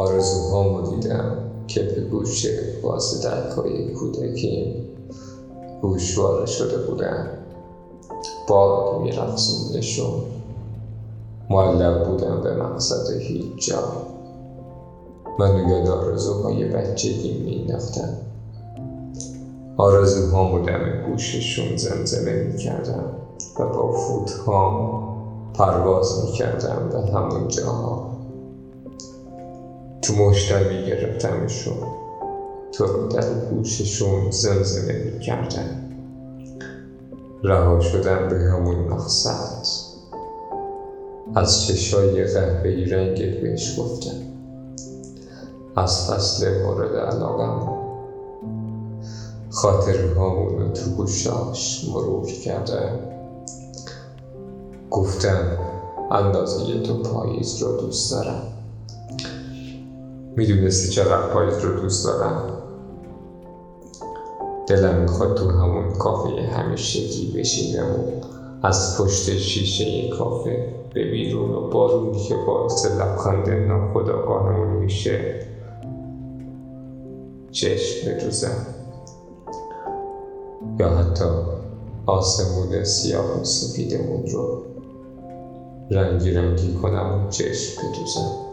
آرزوهامو دیدم که به گوش واسه کودکیم گوشواره شده بودن باد میرقصوندشون. معلق بودم به مقصد هیچ جا. من یاد آرزوهای بچگی مینداختم آرزوهامو دم گوششون زمزمه می‌کردم و با فوتهام پرواز می‌کردم به همون جاها. تو مشتم میگرفتمشون تو در گوششون زمزمه می‌کردم رها شدم به همون مقصد. از چشای قهوه‌ای رنگ بهش گفتم از فصل مورد علاقم. خاطرهامون رو تو گوشاش مرور کردم گفتم اندازه تو پاییز رو دوست دارم. می‌دونستی چقدر پاییز رو دوست دارم. دلم می‌خواد تو همون کافه همیشگی بشینم و از پشت شیشه کافه به بیرون و بارونی که باعث لبخند ناخداگاهمون میشه چشم بدوزم. یا حتی آسمون سیاه و سفیدمون رو رنگی رنگی کنم و چشم بدوزم.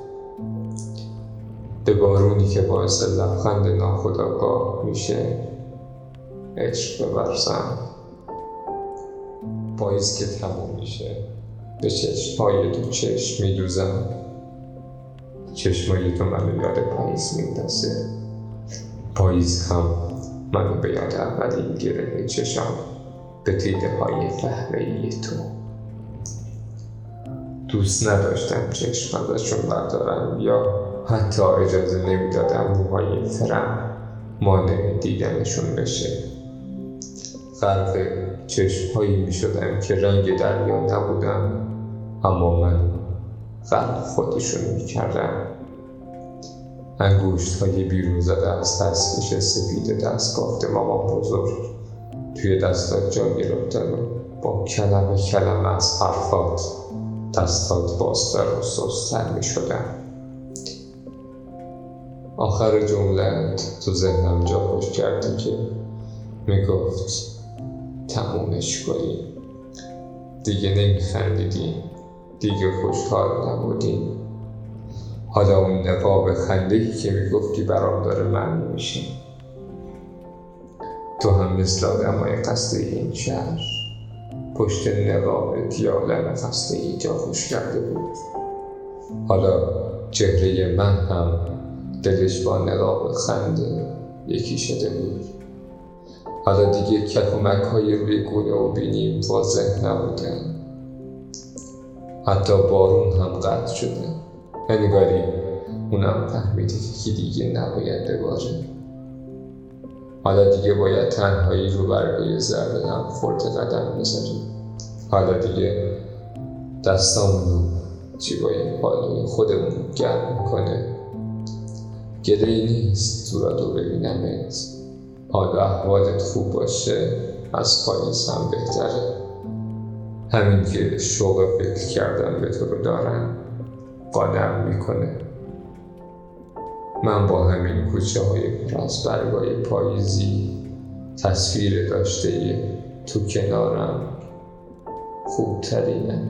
به بارونی که باعث لبخند ناخداگاه میشه عشق ببرزم پاییز که تموم میشه. به چشمهای تو چشم میدوزم. چشمای تو منو یاد پاییز میندازه. پاییز هم منو به یاد اولین گره چشم. به دیده های فهمه تو. دوست نداشتم چشم ازشون بردارم یا حتی اجازه نمی‌دادم موهای فرم مانع دیدنشون بشه. غرق چشمهایی می شدم که رنگ دریا نبودم اما من غرق خودشون می کردم انگوشت های بیرون زده از دستکش سفید دست بافت ماما بزرگ توی دستات جا گرفتن و با کلمه کلمه از حرفات دستات باستر و سستر می شدن آخر جمله تو ذهنم جا خوش کردی که می گفت تمومش کنیم دیگه نمیخندیدیم دیگه خوشحال نبودیم حالا اون نقاب خندهی که می‌گفتی برام داره من میشه. تو هم مثل آدم های قصد این شهر پشت نقابت یا لن قصد جا خوش کرده بود. حالا چهره من هم دلش با نقاب خنده یکی شده بود. حالا دیگه کلمک های روی گونه و بینیم واضح نبودن. حتی بارون هم قطع شده. انگاری اونم فهمیده که دیگه نباید بباره حالا دیگه باید تنهایی رو برگای زرد هم خورد قدم بذاریم حالا دیگه دستامونو جیبای پالوی خودمون گرم می‌کنه گله نیست تو را دو ببینمت حالا احوالت خوب باشه از پاییز هم بهتره. همین که شوق فکر کردن به تو رو دارم می‌کنه. من با همین کوچه های پر برگای پاییزی تصویر داشته تو کنارم. خوبترینه.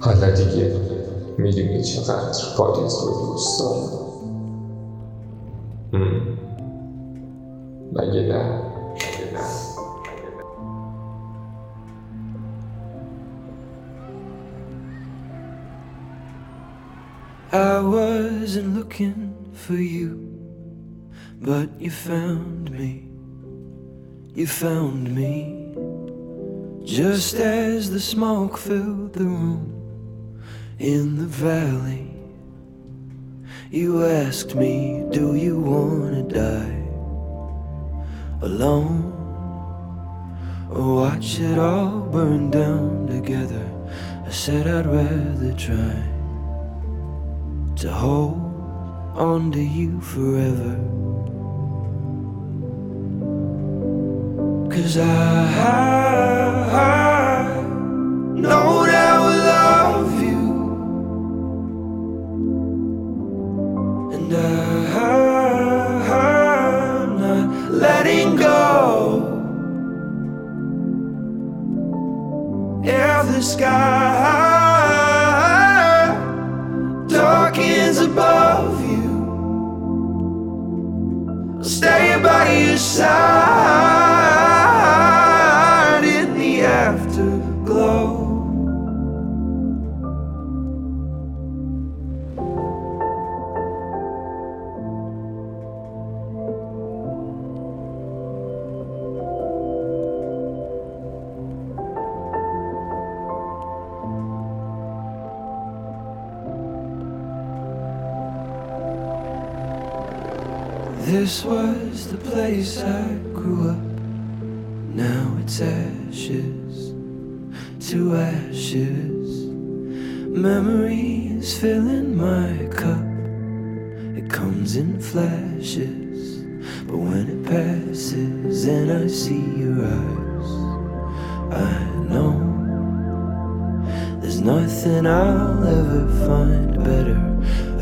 حالا دیگه meeting each other at parties with Gustav. Hmm. I that. I wasn't looking for you, but you found me. You found me just as the smoke filled the room in the valley. You asked me, Do you wanna die alone? Or watch it all burn down together? I said I'd rather try to hold on to you forever. Cause I, go. If the sky darkens above you, I'll stay by your side. This was the place I grew up. Now it's ashes to ashes. Memories filling my cup. It comes in flashes, but when it passes and I see your eyes, I know there's nothing I'll ever find better.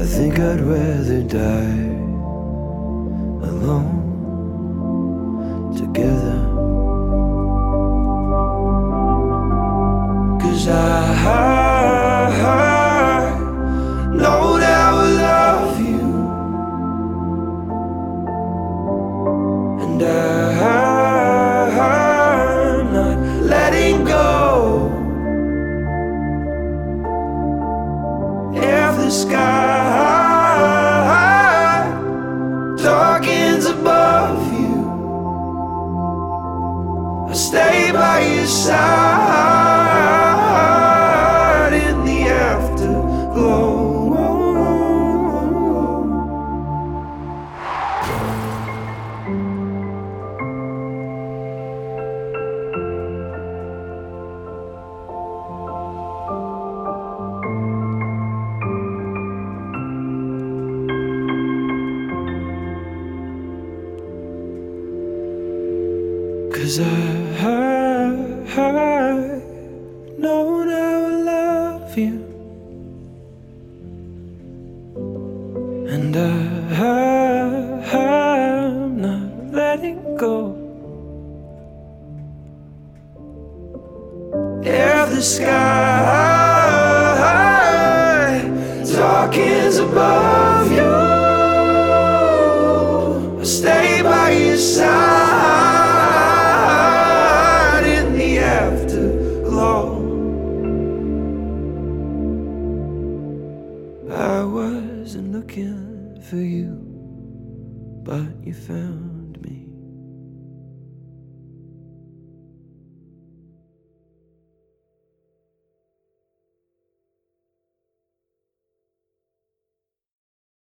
I think I'd rather die alone together. Cause I, know that I will love you, and I'm not letting go. If the sky in the afterglow. Cause I heard I will love you. And I'm not letting go. If the sky darkens above wasn't looking for you, but you found me.